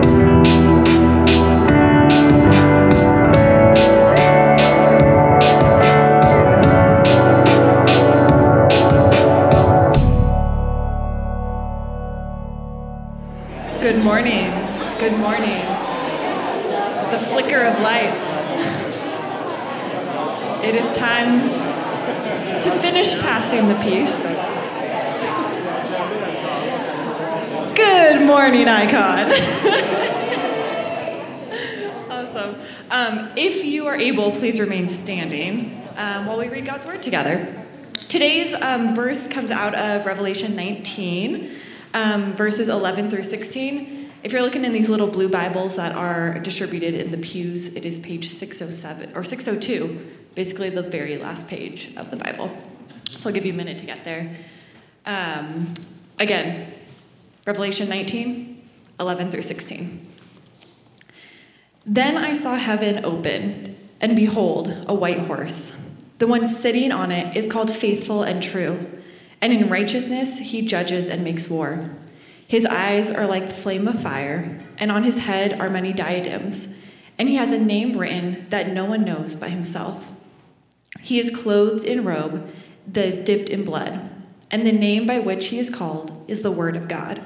Good please remain standing um, while we read God's Word together. Today's um, verse comes out of Revelation 19 um, verses 11 through 16. If you're looking in these little blue Bibles that are distributed in the pews, it is page 607 or 602, basically the very last page of the Bible. So I'll give you a minute to get there. Um, again, Revelation 19, 11 through 16. Then I saw heaven opened, and behold, a white horse. The one sitting on it is called Faithful and True and in righteousness he judges and makes war. His eyes are like the flame of fire, and on his head are many diadems, and he has a name written that no one knows but himself. He is clothed in robe that dipped in blood, and the name by which he is called is the Word of God.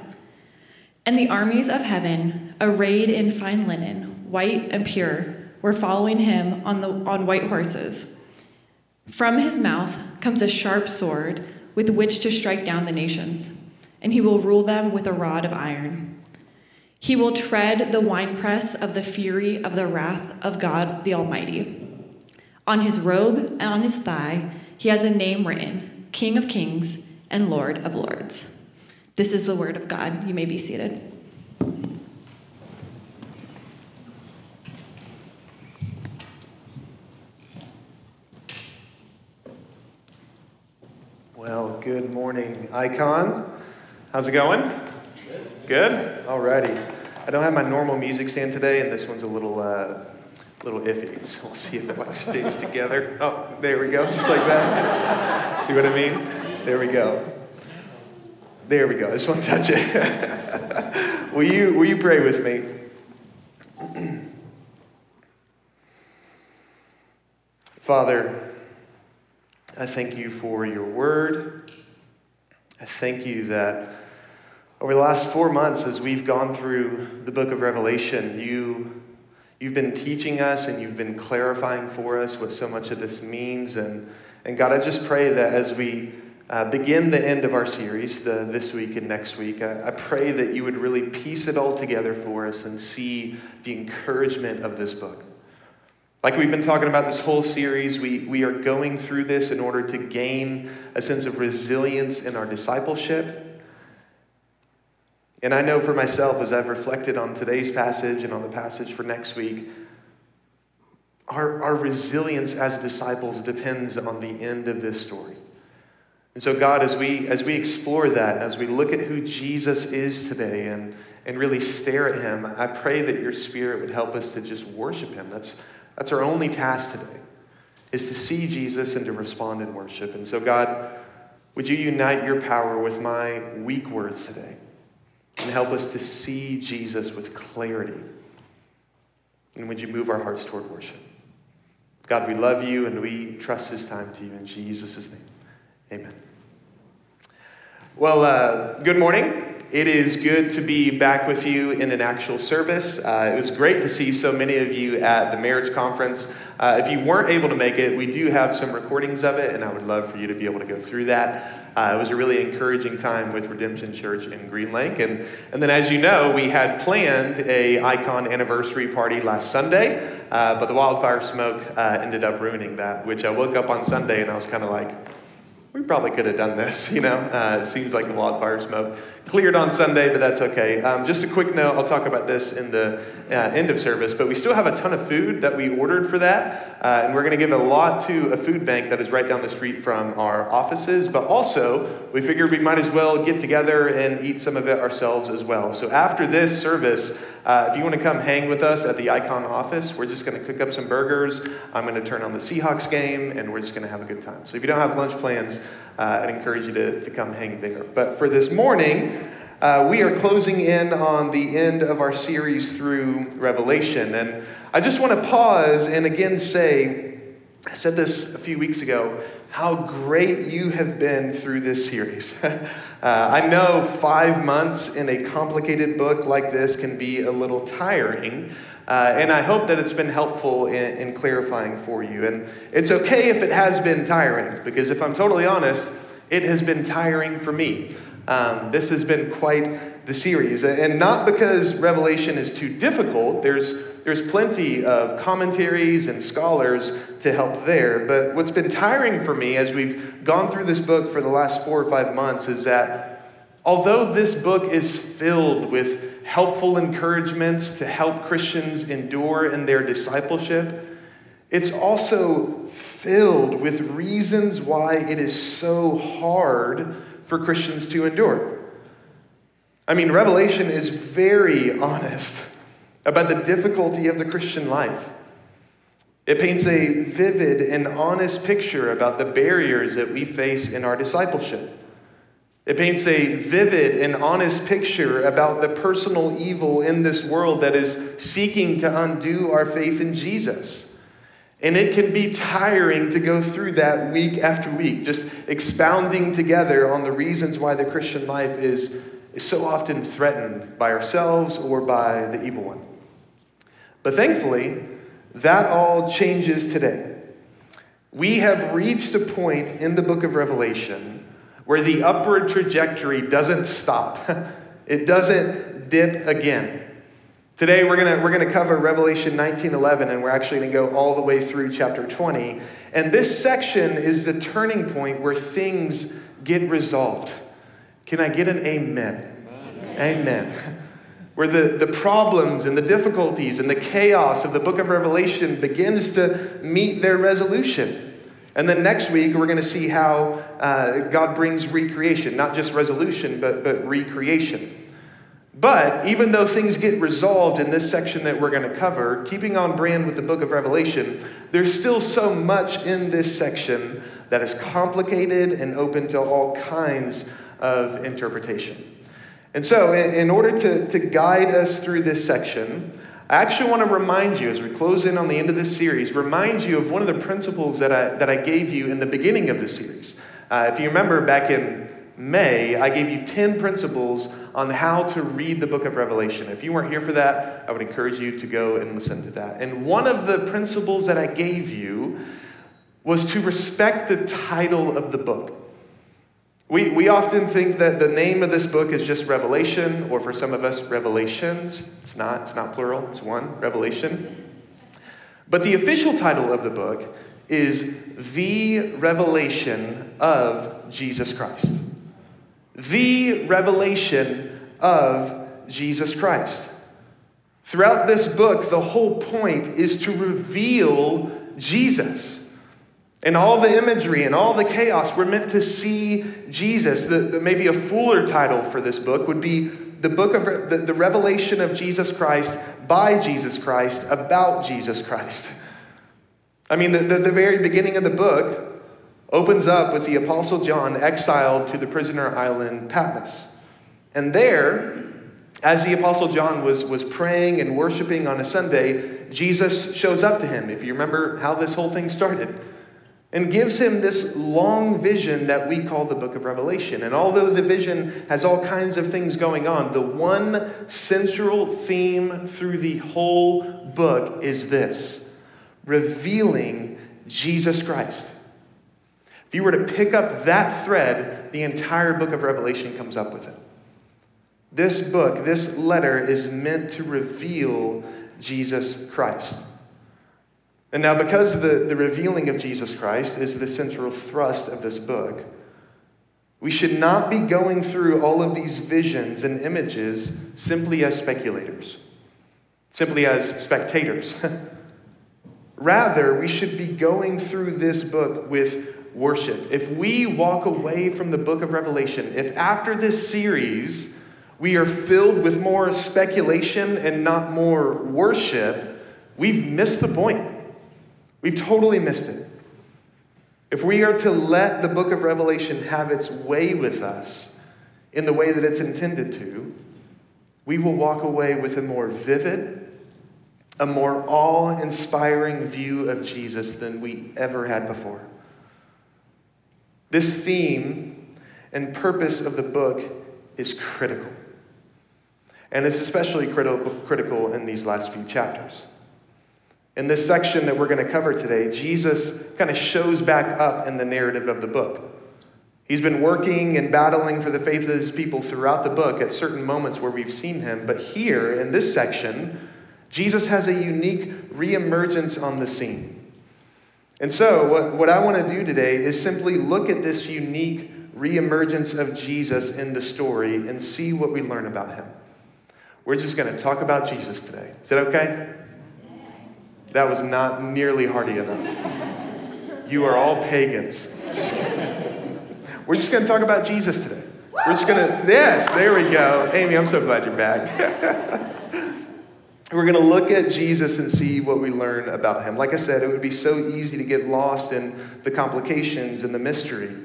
And the armies of heaven, arrayed in fine linen, white and pure, were following him on, the, on white horses. From his mouth comes a sharp sword with which to strike down the nations, and he will rule them with a rod of iron. He will tread the winepress of the fury of the wrath of God the Almighty. On his robe and on his thigh, he has a name written King of Kings and Lord of Lords. This is the word of God. You may be seated. Well, good morning, Icon. How's it going? Good. Good? Alrighty. I don't have my normal music stand today, and this one's a little, uh, little iffy, so we'll see if it like stays together. Oh, there we go, just like that. see what I mean? There we go. There we go. I just want to touch it. will you Will you pray with me? Father. I thank you for your word. I thank you that over the last four months, as we've gone through the book of Revelation, you, you've been teaching us and you've been clarifying for us what so much of this means. And, and God, I just pray that as we uh, begin the end of our series the, this week and next week, I, I pray that you would really piece it all together for us and see the encouragement of this book. Like we've been talking about this whole series, we, we are going through this in order to gain a sense of resilience in our discipleship. And I know for myself, as I've reflected on today's passage and on the passage for next week, our, our resilience as disciples depends on the end of this story. And so, God, as we, as we explore that, as we look at who Jesus is today and, and really stare at him, I pray that your spirit would help us to just worship him. That's, that's our only task today, is to see Jesus and to respond in worship. And so, God, would you unite your power with my weak words today and help us to see Jesus with clarity? And would you move our hearts toward worship? God, we love you and we trust this time to you in Jesus' name. Amen. Well, uh, good morning. It is good to be back with you in an actual service. Uh, it was great to see so many of you at the marriage conference. Uh, if you weren't able to make it, we do have some recordings of it, and I would love for you to be able to go through that. Uh, it was a really encouraging time with Redemption Church in Green Lake. And, and then, as you know, we had planned a Icon anniversary party last Sunday, uh, but the wildfire smoke uh, ended up ruining that, which I woke up on Sunday and I was kind of like, we probably could have done this, you know? Uh, it seems like the wildfire smoke cleared on Sunday, but that's okay. Um, just a quick note I'll talk about this in the uh, end of service, but we still have a ton of food that we ordered for that. Uh, and we're going to give a lot to a food bank that is right down the street from our offices. But also, we figured we might as well get together and eat some of it ourselves as well. So after this service, uh, if you want to come hang with us at the Icon office, we're just going to cook up some burgers. I'm going to turn on the Seahawks game, and we're just going to have a good time. So if you don't have lunch plans, uh, I'd encourage you to, to come hang there. But for this morning, Uh, we are closing in on the end of our series through Revelation. And I just want to pause and again say, I said this a few weeks ago, how great you have been through this series. uh, I know five months in a complicated book like this can be a little tiring. Uh, and I hope that it's been helpful in, in, clarifying for you. And it's okay if it has been tiring, because if I'm totally honest, it has been tiring for me. Um, this has been quite the series. And not because Revelation is too difficult, there's, there's plenty of commentaries and scholars to help there. But what's been tiring for me as we've gone through this book for the last four or five months is that although this book is filled with helpful encouragements to help Christians endure in their discipleship, it's also filled with reasons why it is so hard for Christians to endure. I mean, Revelation is very honest about the difficulty of the Christian life. It paints a vivid and honest picture about the barriers that we face in our discipleship. It paints a vivid and honest picture about the personal evil in this world that is seeking to undo our faith in Jesus. And it can be tiring to go through that week after week, just expounding together on the reasons why the Christian life is, is so often threatened by ourselves or by the evil one. But thankfully, that all changes today. We have reached a point in the book of Revelation where the upward trajectory doesn't stop, it doesn't dip again. Today we're going we're gonna cover Revelation 19:11 and we're actually going to go all the way through chapter 20. And this section is the turning point where things get resolved. Can I get an amen? Amen. amen. Where the, the problems and the difficulties and the chaos of the book of Revelation begins to meet their resolution. And then next week, we're going to see how uh, God brings recreation, not just resolution, but, but recreation. But even though things get resolved in this section that we're going to cover, keeping on brand with the book of Revelation, there's still so much in this section that is complicated and open to all kinds of interpretation. And so, in, in order to, to guide us through this section, I actually want to remind you, as we close in on the end of this series, remind you of one of the principles that I, that I gave you in the beginning of the series. Uh, if you remember back in May, I gave you 10 principles on how to read the book of Revelation. If you weren't here for that, I would encourage you to go and listen to that. And one of the principles that I gave you was to respect the title of the book. We, we often think that the name of this book is just Revelation, or for some of us, Revelations. It's not, it's not plural, it's one, Revelation. But the official title of the book is The Revelation of Jesus Christ. The Revelation of Jesus Christ. Throughout this book, the whole point is to reveal Jesus. And all the imagery and all the chaos, we're meant to see Jesus. The, the, maybe a fuller title for this book would be the book of the, the revelation of Jesus Christ by Jesus Christ about Jesus Christ. I mean, the, the, the very beginning of the book opens up with the Apostle John exiled to the prisoner island Patmos. And there, as the Apostle John was, was praying and worshiping on a Sunday, Jesus shows up to him. If you remember how this whole thing started and gives him this long vision that we call the book of Revelation. And although the vision has all kinds of things going on, the one central theme through the whole book is this revealing Jesus Christ. If you were to pick up that thread, the entire book of Revelation comes up with it. This book, this letter, is meant to reveal Jesus Christ. And now, because the, the revealing of Jesus Christ is the central thrust of this book, we should not be going through all of these visions and images simply as speculators, simply as spectators. Rather, we should be going through this book with worship. If we walk away from the book of Revelation, if after this series we are filled with more speculation and not more worship, we've missed the point. We've totally missed it. If we are to let the book of Revelation have its way with us, in the way that it's intended to, we will walk away with a more vivid, a more awe inspiring view of Jesus than we ever had before. This theme and purpose of the book is critical. And it's especially critical, critical in these last few chapters. In this section that we're going to cover today, Jesus kind of shows back up in the narrative of the book. He's been working and battling for the faith of his people throughout the book at certain moments where we've seen him. But here, in this section, Jesus has a unique reemergence on the scene. And so, what, what I want to do today is simply look at this unique reemergence of Jesus in the story and see what we learn about him. We're just going to talk about Jesus today. Is that okay? That was not nearly hearty enough. You are all pagans. We're just going to talk about Jesus today. We're just going to, yes, there we go. Amy, I'm so glad you're back. We're going to look at Jesus and see what we learn about him. Like I said, it would be so easy to get lost in the complications and the mystery.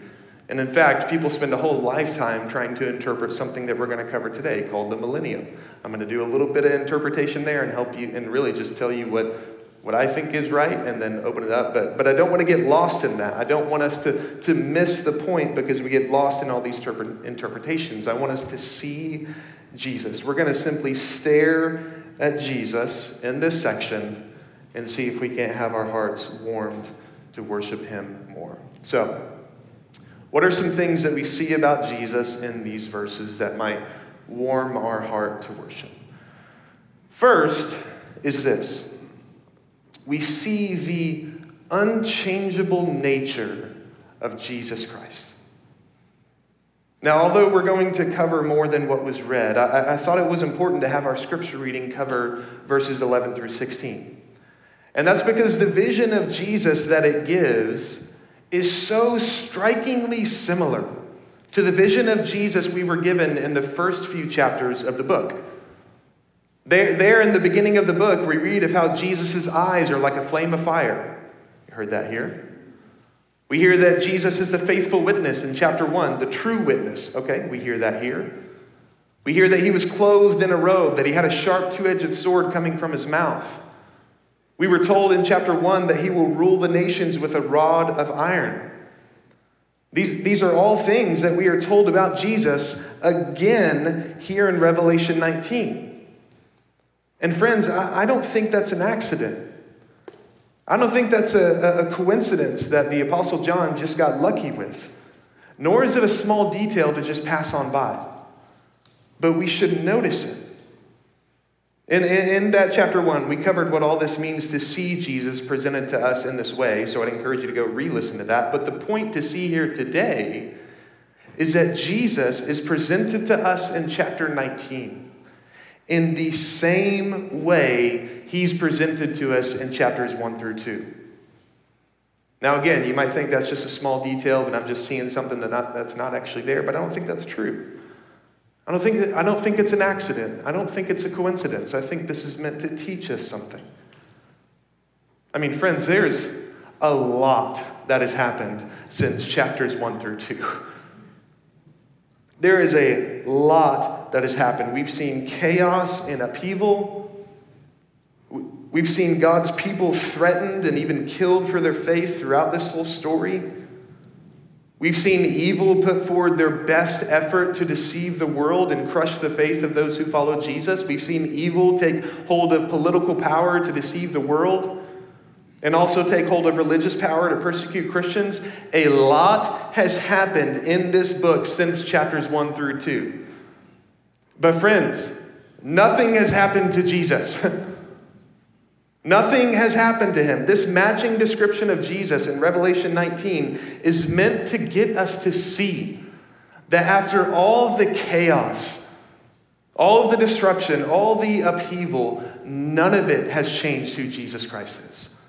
And in fact, people spend a whole lifetime trying to interpret something that we're going to cover today called the millennium. I'm going to do a little bit of interpretation there and help you and really just tell you what, what I think is right and then open it up. But, but I don't want to get lost in that. I don't want us to, to miss the point because we get lost in all these interpre- interpretations. I want us to see Jesus. We're going to simply stare at Jesus in this section and see if we can't have our hearts warmed to worship him more. So, what are some things that we see about Jesus in these verses that might warm our heart to worship? First is this we see the unchangeable nature of Jesus Christ. Now, although we're going to cover more than what was read, I, I, thought it was important to have our scripture reading cover verses 11 through 16. And that's because the vision of Jesus that it gives is so strikingly similar to the vision of Jesus we were given in the first few chapters of the book. There, there in the beginning of the book, we read of how Jesus' eyes are like a flame of fire. You heard that here? We hear that Jesus is the faithful witness in chapter 1, the true witness. Okay, we hear that here. We hear that he was clothed in a robe, that he had a sharp two edged sword coming from his mouth. We were told in chapter 1 that he will rule the nations with a rod of iron. These, these are all things that we are told about Jesus again here in Revelation 19. And friends, I, don't think that's an accident. I don't think that's a, a coincidence that the Apostle John just got lucky with, nor is it a small detail to just pass on by. But we should notice it. In, in, in, that chapter one, we covered what all this means to see Jesus presented to us in this way, so I'd encourage you to go re listen to that. But the point to see here today is that Jesus is presented to us in chapter 19 in the same way he's presented to us in chapters 1 through 2. Now, again, you might think that's just a small detail and I'm just seeing something that not, that's not actually there, but I don't think that's true. I don't, think that, I don't think it's an accident. I don't think it's a coincidence. I think this is meant to teach us something. I mean, friends, there's a lot that has happened since chapters 1 through 2. There is a lot that has happened. We've seen chaos and upheaval. We've seen God's people threatened and even killed for their faith throughout this whole story. We've seen evil put forward their best effort to deceive the world and crush the faith of those who follow Jesus. We've seen evil take hold of political power to deceive the world and also take hold of religious power to persecute Christians. A lot has happened in this book since chapters 1 through 2. But, friends, nothing has happened to Jesus. Nothing has happened to him. This matching description of Jesus in Revelation 19 is meant to get us to see that after all the chaos, all the disruption, all the upheaval, none of it has changed who Jesus Christ is.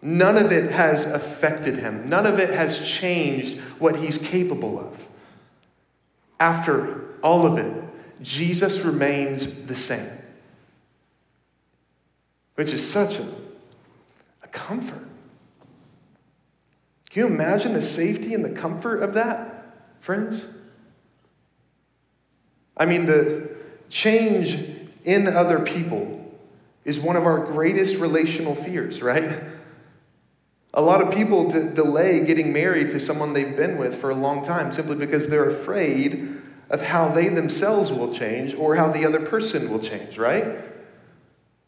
None of it has affected him. None of it has changed what he's capable of. After all of it, Jesus remains the same which is such a, a comfort. Can you imagine the safety and the comfort of that, friends? I mean, the change in other people is one of our greatest relational fears, right? A lot of people d- delay getting married to someone they've been with for a long time simply because they're afraid of how they themselves will change or how the other person will change, right?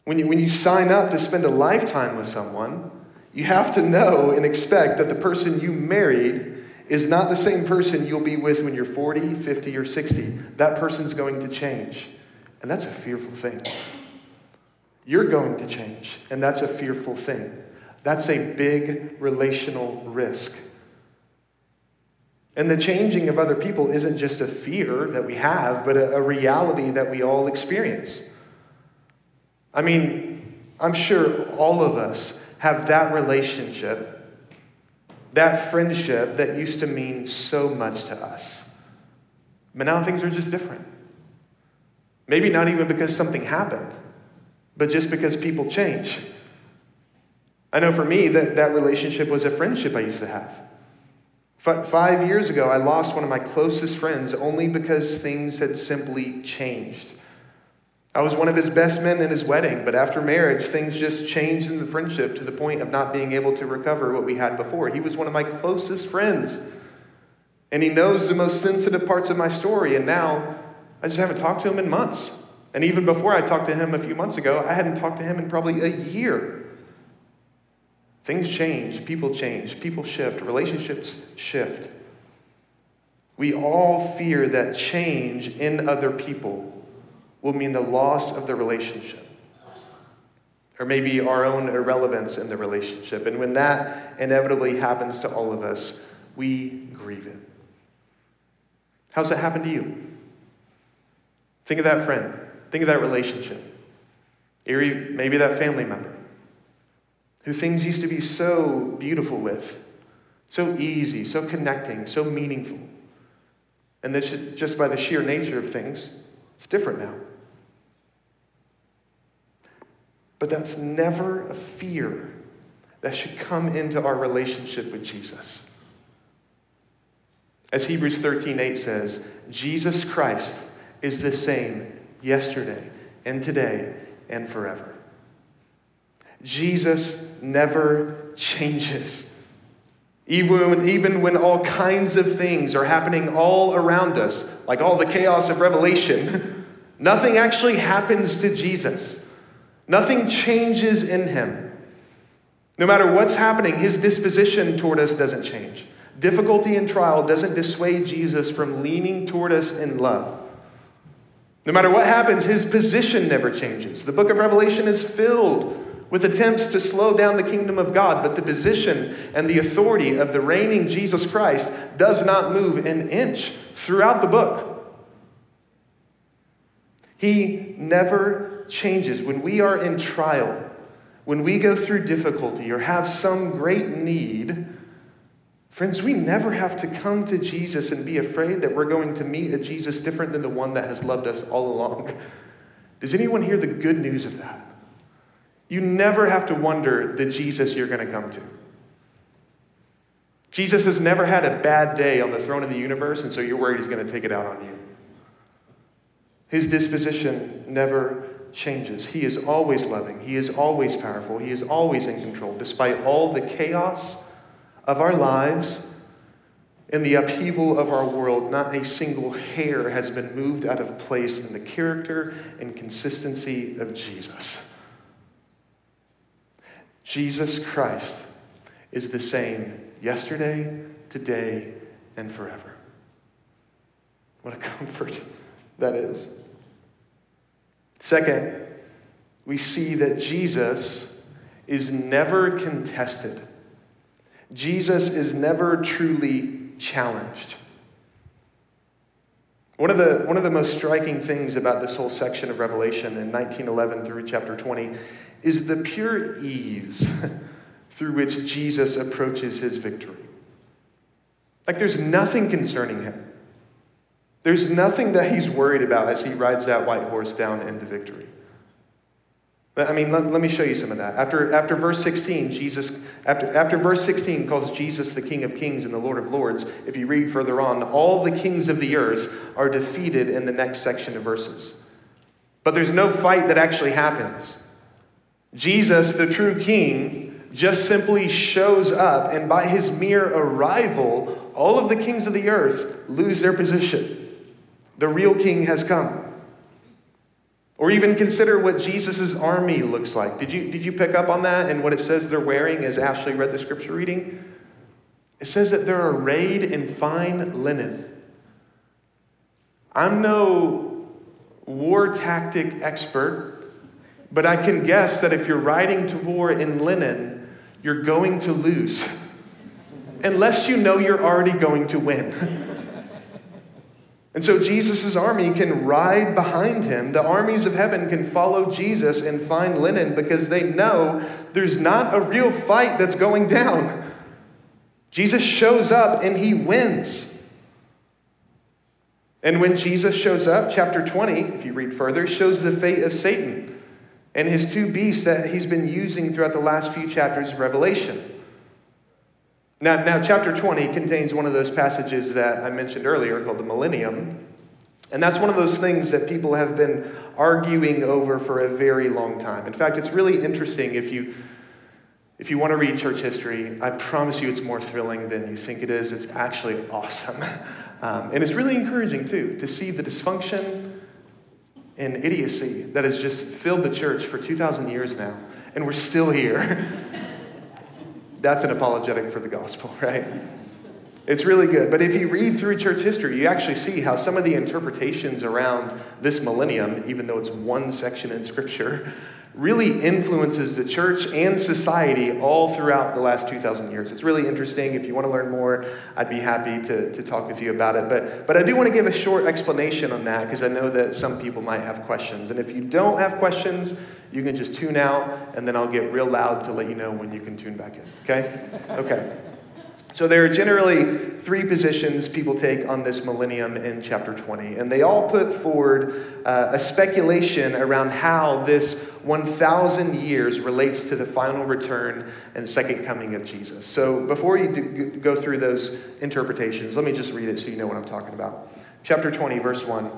When you, when you sign up to spend a lifetime with someone, you have to know and expect that the person you married is not the same person you'll be with when you're 40, 50, or 60. That person's going to change. And that's a fearful thing. You're going to change, and that's a fearful thing. That's a big relational risk. And the changing of other people isn't just a fear that we have, but a, a reality that we all experience. I mean, I'm sure all of us have that relationship that friendship that used to mean so much to us. But now things are just different. Maybe not even because something happened, but just because people change. I know for me that that relationship was a friendship I used to have. Five years ago, I lost one of my closest friends only because things had simply changed. I was one of his best men in his wedding, but after marriage, things just changed in the friendship to the point of not being able to recover what we had before. He was one of my closest friends, and he knows the most sensitive parts of my story, and now I just haven't talked to him in months. And even before I talked to him a few months ago, I hadn't talked to him in probably a year. Things change, people change, people shift, relationships shift. We all fear that change in other people will mean the loss of the relationship. Or maybe our own irrelevance in the relationship. And when that inevitably happens to all of us, we grieve it. How's that happen to you? Think of that friend. Think of that relationship. Maybe that family member who things used to be so beautiful with, so easy, so connecting, so meaningful. And that just by the sheer nature of things, it's different now. But that's never a fear that should come into our relationship with Jesus. As Hebrews 13:8 says, Jesus Christ is the same yesterday and today and forever. Jesus never changes. Even when, even when all kinds of things are happening all around us, like all the chaos of Revelation, nothing actually happens to Jesus. Nothing changes in him. No matter what's happening, his disposition toward us doesn't change. Difficulty and trial doesn't dissuade Jesus from leaning toward us in love. No matter what happens, his position never changes. The book of Revelation is filled with attempts to slow down the kingdom of God, but the position and the authority of the reigning Jesus Christ does not move an inch throughout the book. He never changes, when we are in trial, when we go through difficulty or have some great need, friends, we never have to come to Jesus and be afraid that we're going to meet a Jesus different than the one that has loved us all along. Does anyone hear the good news of that? You never have to wonder the Jesus you're going to come to. Jesus has never had a bad day on the throne of the universe, and so you're worried he's going to take it out on you. His disposition never changes. He is always loving, He is always powerful, He is always in control, despite all the chaos of our lives and the upheaval of our world. Not a single hair has been moved out of place in the character and consistency of Jesus. Jesus Christ is the same yesterday, today, and forever. What a comfort that is. Second, we see that Jesus is never contested. Jesus is never truly challenged. One of, the, one of the most striking things about this whole section of Revelation in 1911 through chapter 20 is the pure ease through which Jesus approaches his victory. Like there's nothing concerning him. There's nothing that he's worried about as he rides that white horse down into victory. I mean, let, let, me show you some of that. After, after verse 16, Jesus, after, after verse 16 calls Jesus the King of Kings and the Lord of Lords, if you read further on, all the kings of the earth are defeated in the next section of verses. But there's no fight that actually happens. Jesus, the true king, just simply shows up, and by his mere arrival, all of the kings of the earth lose their position. The real king has come. Or even consider what Jesus' army looks like. Did you, did you pick up on that and what it says they're wearing as Ashley read the scripture reading? It says that they're arrayed in fine linen. I'm no war tactic expert, but I can guess that if you're riding to war in linen, you're going to lose. Unless you know you're already going to win. And so Jesus' army can ride behind him. The armies of heaven can follow Jesus in fine linen because they know there's not a real fight that's going down. Jesus shows up and he wins. And when Jesus shows up, chapter 20, if you read further, shows the fate of Satan and his two beasts that he's been using throughout the last few chapters of Revelation. Now, now, chapter 20 contains one of those passages that I mentioned earlier called the millennium. And that's one of those things that people have been arguing over for a very long time. In fact, it's really interesting if you, if you want to read church history. I promise you it's more thrilling than you think it is. It's actually awesome. Um, and it's really encouraging, too, to see the dysfunction and idiocy that has just filled the church for 2,000 years now. And we're still here. That's an apologetic for the gospel, right? It's really good. But if you read through church history, you actually see how some of the interpretations around this millennium, even though it's one section in Scripture, really influences the church and society all throughout the last 2,000 years. It's really interesting. If you want to learn more, I'd be happy to, to talk with you about it. But, but I do want to give a short explanation on that because I know that some people might have questions. And if you don't have questions, you can just tune out, and then I'll get real loud to let you know when you can tune back in. Okay? Okay. So there are generally three positions people take on this millennium in chapter 20, and they all put forward uh, a speculation around how this 1,000 years relates to the final return and second coming of Jesus. So before you do, go through those interpretations, let me just read it so you know what I'm talking about. Chapter 20, verse 1.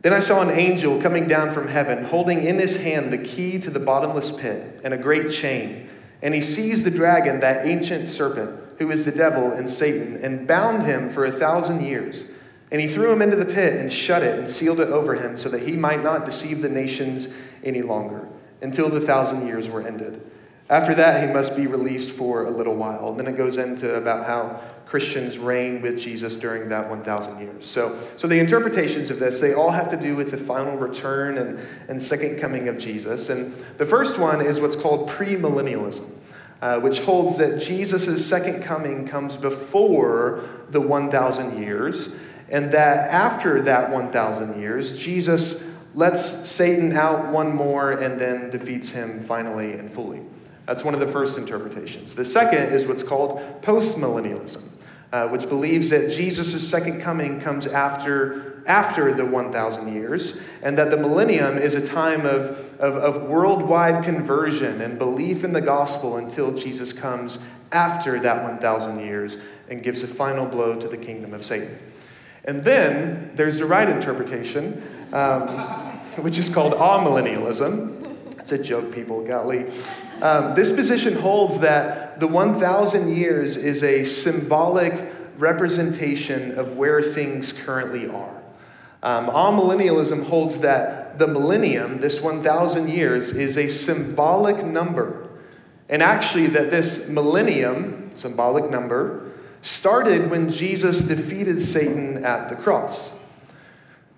Then I saw an angel coming down from heaven, holding in his hand the key to the bottomless pit and a great chain. And he seized the dragon, that ancient serpent, who is the devil and Satan, and bound him for a thousand years. And he threw him into the pit and shut it and sealed it over him so that he might not deceive the nations any longer until the thousand years were ended. After that, he must be released for a little while. And then it goes into about how Christians reign with Jesus during that 1,000 years. So, so the interpretations of this, they all have to do with the final return and, and second coming of Jesus. And the first one is what's called premillennialism. Uh, which holds that Jesus' second coming comes before the 1,000 years, and that after that 1,000 years, Jesus lets Satan out one more and then defeats him finally and fully. That's one of the first interpretations. The second is what's called postmillennialism, uh, which believes that Jesus' second coming comes after, after the 1,000 years, and that the millennium is a time of, of, of worldwide conversion and belief in the gospel until Jesus comes after that 1,000 years and gives a final blow to the kingdom of Satan. And then there's the right interpretation, um, which is called amillennialism. It's a joke, people, golly. Um, this position holds that the 1,000 years is a symbolic representation of where things currently are. Um, amillennialism holds that the millennium, this 1,000 years, is a symbolic number. And actually, that this millennium, symbolic number, started when Jesus defeated Satan at the cross.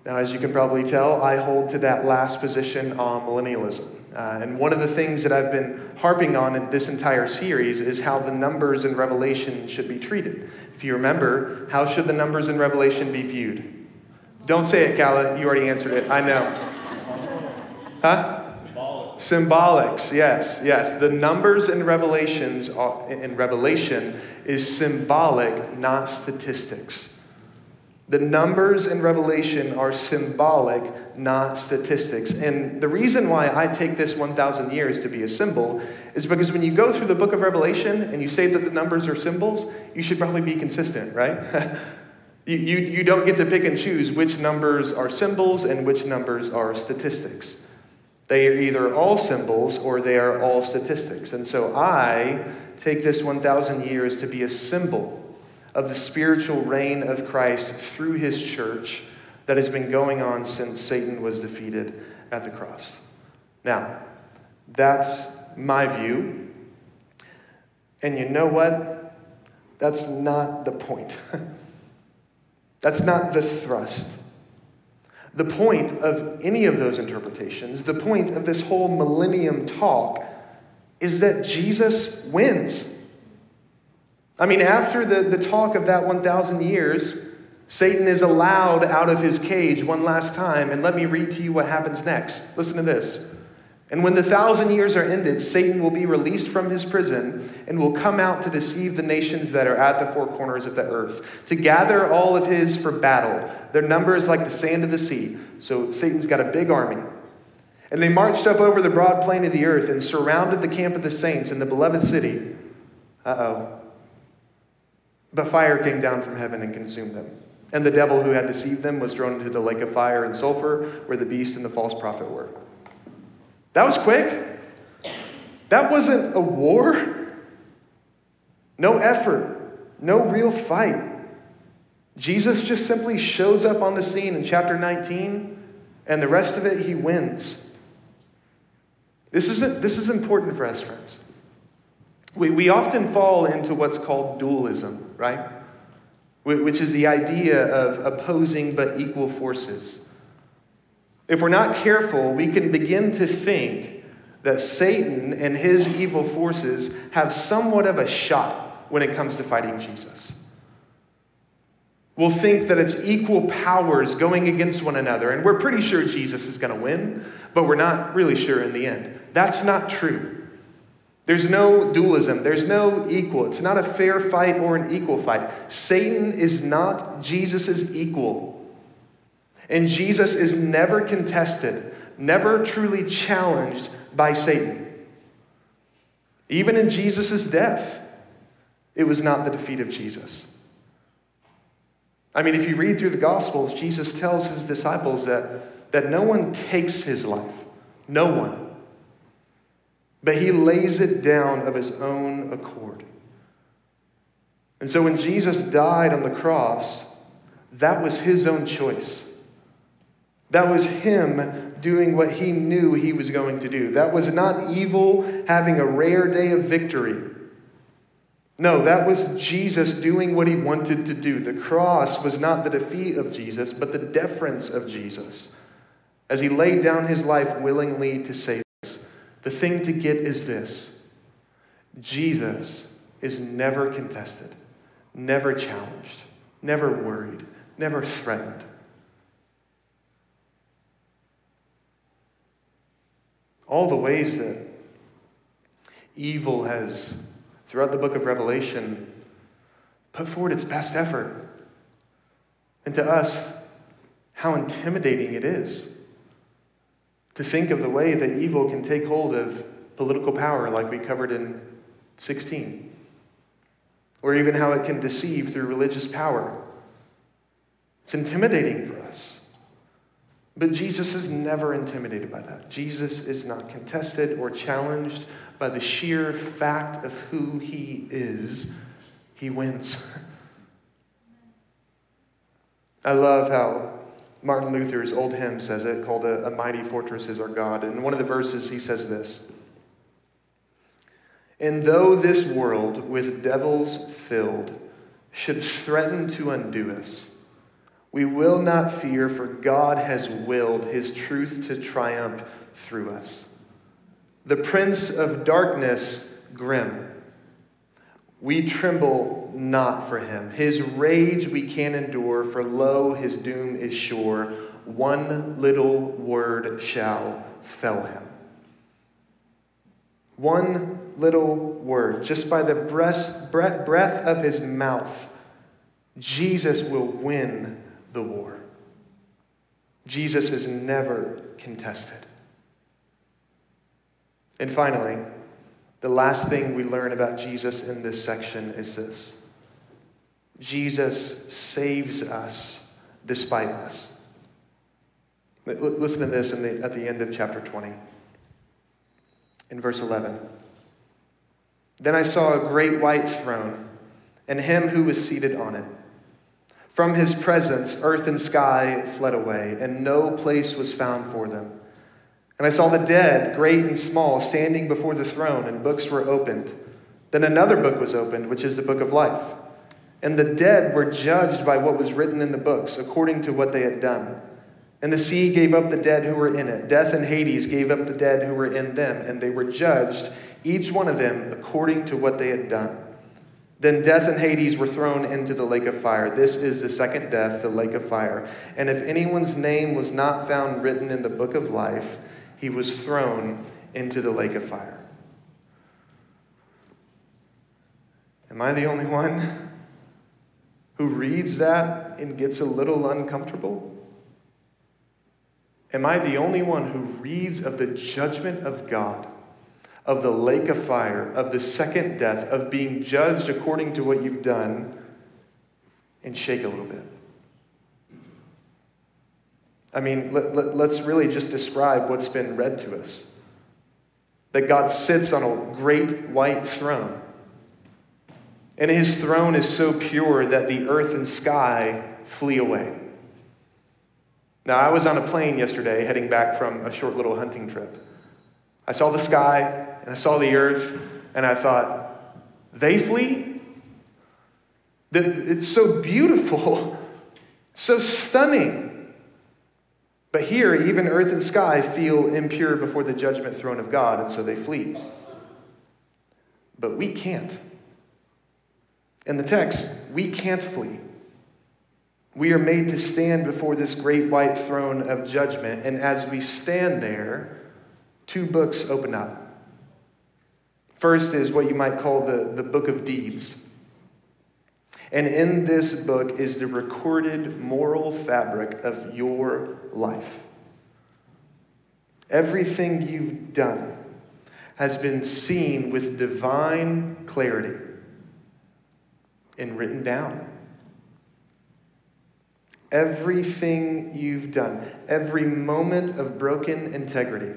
Now, as you can probably tell, I hold to that last position amillennialism. Uh, and one of the things that I've been harping on in this entire series is how the numbers in Revelation should be treated. If you remember, how should the numbers in Revelation be viewed? Don't say it, Calla. You already answered it. I know. Huh? Symbolics, yes, yes. The numbers in Revelations in Revelation is symbolic, not statistics. The numbers in Revelation are symbolic, not statistics. And the reason why I take this 1,000 years to be a symbol is because when you go through the book of Revelation and you say that the numbers are symbols, you should probably be consistent, right? you, you, you don't get to pick and choose which numbers are symbols and which numbers are statistics. They are either all symbols or they are all statistics. And so I take this 1,000 years to be a symbol of the spiritual reign of Christ through his church that has been going on since Satan was defeated at the cross. Now, that's my view. And you know what? That's not the point. that's not the thrust. The point of any of those interpretations, the point of this whole millennium talk, is that Jesus wins. I mean, after the, the talk of that 1,000 years, Satan is allowed out of his cage one last time. And let me read to you what happens next. Listen to this. And when the thousand years are ended, Satan will be released from his prison and will come out to deceive the nations that are at the four corners of the earth, to gather all of his for battle. Their number is like the sand of the sea. So Satan's got a big army. And they marched up over the broad plain of the earth and surrounded the camp of the saints in the beloved city. Uh oh. But fire came down from heaven and consumed them. And the devil who had deceived them was thrown into the lake of fire and sulfur, where the beast and the false prophet were. That was quick. That wasn't a war. No effort, no real fight. Jesus just simply shows up on the scene in chapter 19, and the rest of it, he wins. This is, this is important for us, friends. We, we often fall into what's called dualism, right? Which is the idea of opposing but equal forces. If we're not careful, we can begin to think that Satan and his evil forces have somewhat of a shot when it comes to fighting Jesus. We'll think that it's equal powers going against one another, and we're pretty sure Jesus is going to win, but we're not really sure in the end. That's not true. There's no dualism. There's no equal. It's not a fair fight or an equal fight. Satan is not Jesus' equal. And Jesus is never contested, never truly challenged by Satan. Even in Jesus' death, it was not the defeat of Jesus. I mean, if you read through the Gospels, Jesus tells his disciples that, that no one takes his life. No one. But he lays it down of his own accord. And so when Jesus died on the cross, that was his own choice. That was him doing what he knew he was going to do. That was not evil having a rare day of victory. No, that was Jesus doing what he wanted to do. The cross was not the defeat of Jesus, but the deference of Jesus as he laid down his life willingly to save. The thing to get is this Jesus is never contested, never challenged, never worried, never threatened. all the ways that evil has, throughout the book of Revelation, put forward its best effort. And to us, how intimidating it is to think of the way that evil can take hold of political power, like we covered in 16, or even how it can deceive through religious power. It's intimidating for us. But Jesus is never intimidated by that. Jesus is not contested or challenged by the sheer fact of who he is. He wins. I love how Martin Luther's old hymn says it, called A, a Mighty Fortress is Our God. And in one of the verses, he says this And though this world with devils filled should threaten to undo us, we will not fear, for God has willed his truth to triumph through us. The prince of darkness, grim. We tremble not for him. His rage we can endure, for lo, his doom is sure. One little word shall fell him. One little word, just by the breath, breath of his mouth, Jesus will win the war. Jesus is never contested. And finally, the last thing we learn about Jesus in this section is this Jesus saves us despite us. Listen to this the, at the end of chapter 20. In verse 11. Then I saw a great white throne and him who was seated on it. From his presence, earth and sky fled away, and no place was found for them. And I saw the dead, great and small, standing before the throne, and books were opened. Then another book was opened, which is the book of life. And the dead were judged by what was written in the books, according to what they had done. And the sea gave up the dead who were in it. Death and Hades gave up the dead who were in them, and they were judged, each one of them, according to what they had done. Then death and Hades were thrown into the lake of fire. This is the second death, the lake of fire. And if anyone's name was not found written in the book of life, he was thrown into the lake of fire. Am I the only one who reads that and gets a little uncomfortable? Am I the only one who reads of the judgment of God, of the lake of fire, of the second death, of being judged according to what you've done, and shake a little bit? I mean, let, us let, really just describe what's been read to us that God sits on a great white throne. And his throne is so pure that the earth and sky flee away. Now, I was on a plane yesterday heading back from a short little hunting trip. I saw the sky and I saw the earth, and I thought, they flee? It's so beautiful, so stunning. But here, even earth and sky feel impure before the judgment throne of God, and so they flee. But we can't. In the text, we can't flee. We are made to stand before this great white throne of judgment, and as we stand there, two books open up. First is what you might call the, the book of deeds. And in this book is the recorded moral fabric of your life. Everything you've done has been seen with divine clarity and written down. Everything you've done, every moment of broken integrity,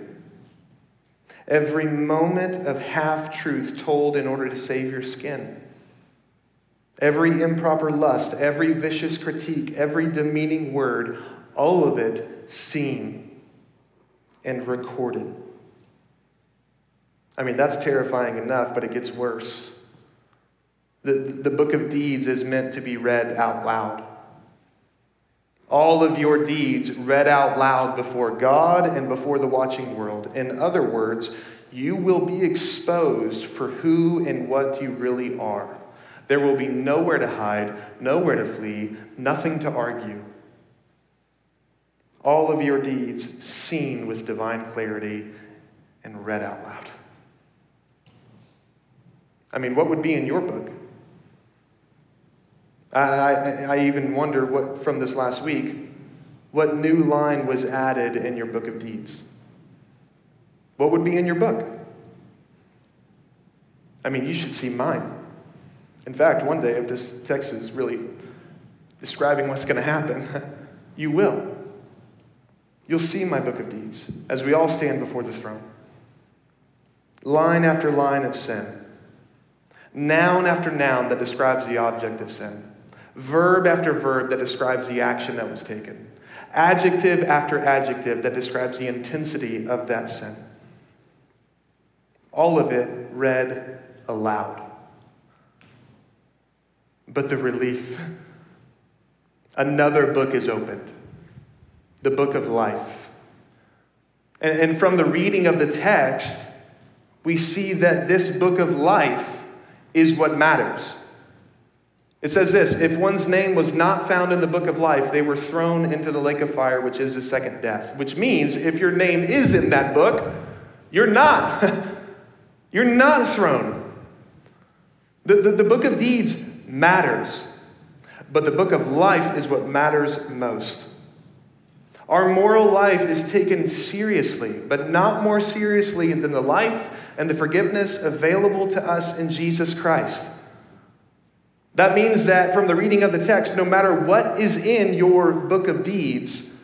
every moment of half truth told in order to save your skin Every improper lust, every vicious critique, every demeaning word, all of it seen and recorded. I mean, that's terrifying enough, but it gets worse. The, the book of deeds is meant to be read out loud. All of your deeds read out loud before God and before the watching world. In other words, you will be exposed for who and what you really are. There will be nowhere to hide, nowhere to flee, nothing to argue. All of your deeds seen with divine clarity and read out loud. I mean, what would be in your book? I, I, even wonder what, from this last week, what new line was added in your book of deeds? What would be in your book? I mean, you should see mine. In fact, one day, if this text is really describing what's going to happen, you will. You'll see my book of deeds as we all stand before the throne. Line after line of sin, noun after noun that describes the object of sin, verb after verb that describes the action that was taken, adjective after adjective that describes the intensity of that sin. All of it read aloud but the relief. Another book is opened the book of life. And, and from the reading of the text, we see that this book of life is what matters. It says this if one's name was not found in the book of life, they were thrown into the lake of fire, which is the second death. Which means if your name is in that book, you're not. you're not thrown. The, the, the book of deeds matters. but the book of life is what matters most. Our moral life is taken seriously, but not more seriously than the life and the forgiveness available to us in Jesus Christ. That means that from the reading of the text, no matter what is in your book of deeds,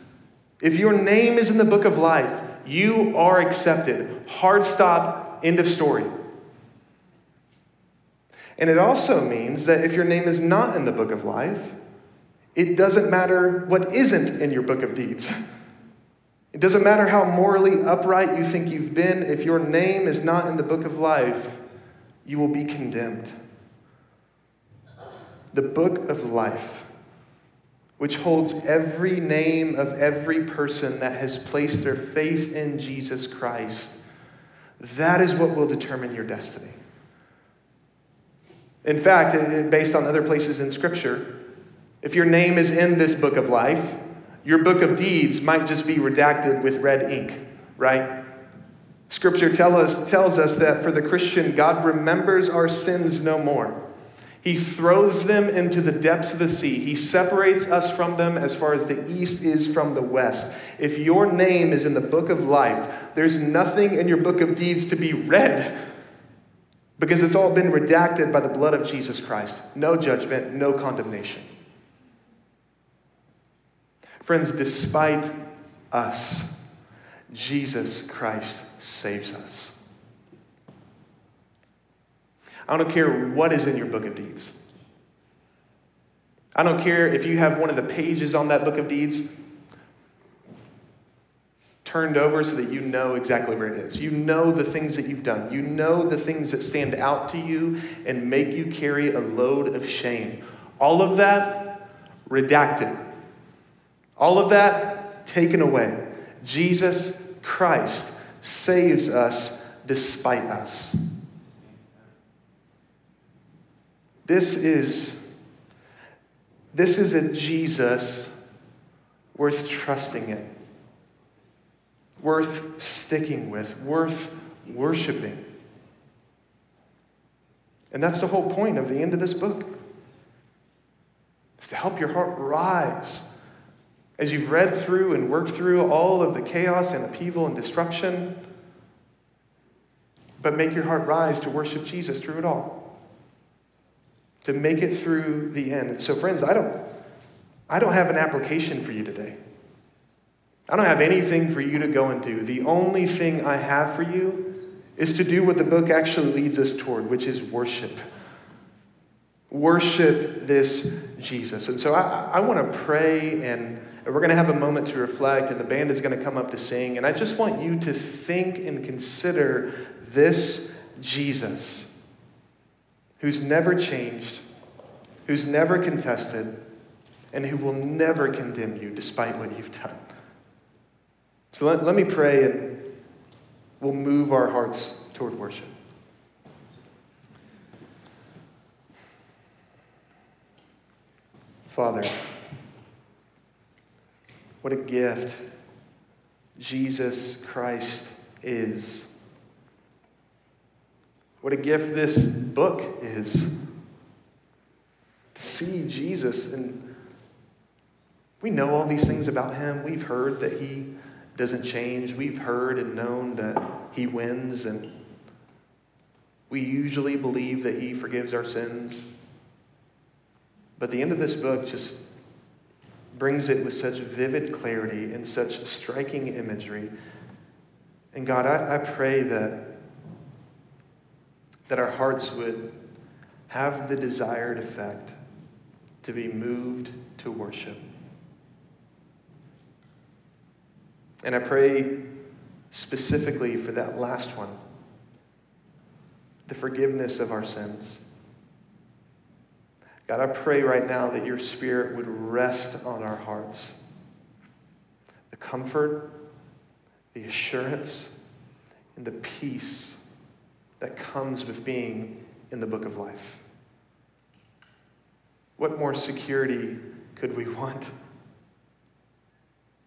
if your name is in the book of life, you are accepted. Hard stop, end of story. And it also means that if your name is not in the book of life, it doesn't matter what isn't in your book of deeds. It doesn't matter how morally upright you think you've been, if your name is not in the book of life, you will be condemned. The book of life, which holds every name of every person that has placed their faith in Jesus Christ, that is what will determine your destiny. In fact, based on other places in Scripture, if your name is in this book of life, your book of deeds might just be redacted with red ink, right? Scripture tell us, tells us that for the Christian, God remembers our sins no more. He throws them into the depths of the sea. He separates us from them as far as the east is from the west. If your name is in the book of life, there's nothing in your book of deeds to be read because it's all been redacted by the blood of Jesus Christ. No judgment, no condemnation. Friends, despite us, Jesus Christ saves us. I don't care what is in your book of deeds. I don't care if you have one of the pages on that book of deeds turned over so that you know exactly where it is. You know the things that you've done. You know the things that stand out to you and make you carry a load of shame. All of that redacted. All of that taken away. Jesus Christ saves us despite us. This is, this is a Jesus worth trusting in, worth sticking with, worth worshiping. And that's the whole point of the end of this book. Is to help your heart rise as you've read through and worked through all of the chaos and upheaval and disruption, but make your heart rise to worship Jesus through it all to make it through the end. So, friends, I don't, I don't have an application for you today. I don't have anything for you to go and do. The only thing I have for you is to do what the book actually leads us toward, which is worship. Worship this Jesus. And so I, I want to pray, and we're going to have a moment to reflect, and the band is going to come up to sing. And I just want you to think and consider this Jesus who's never changed, who's never contested, and who will never condemn you despite what you've done. So let, let me pray and we'll move our hearts toward worship. Father, what a gift Jesus Christ is. What a gift this book is. To see Jesus, and we know all these things about him. We've heard that he doesn't change. We've heard and known that he wins, and we usually believe that he forgives our sins. But the end of this book just brings it with such vivid clarity and such striking imagery. And God, I, I pray that that our hearts would have the desired effect to be moved to worship. And I pray specifically for that last one the forgiveness of our sins. God, I pray right now that your spirit would rest on our hearts. The comfort, the assurance, and the peace that comes with being in the book of life. What more security could we want?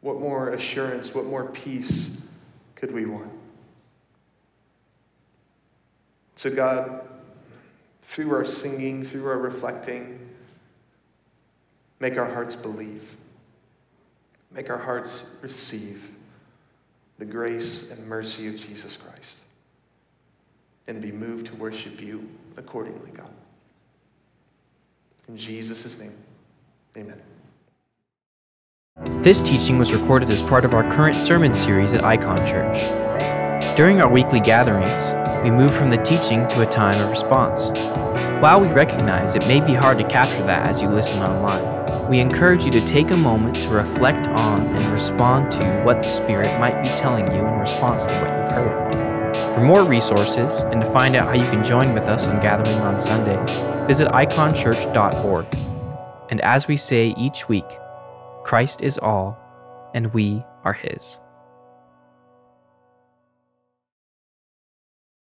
What more assurance, what more peace could we want? So, God, through our singing, through our reflecting, Make our hearts believe. Make our hearts receive the grace and mercy of Jesus Christ and be moved to worship you accordingly, God. In Jesus' name, amen. This teaching was recorded as part of our current sermon series at Icon Church. During our weekly gatherings, we move from the teaching to a time of response. While we recognize it may be hard to capture that as you listen online, we encourage you to take a moment to reflect on and respond to what the Spirit might be telling you in response to what you've heard. For more resources and to find out how you can join with us in gathering on Sundays, visit iconchurch.org. And as we say each week, Christ is all, and we are His.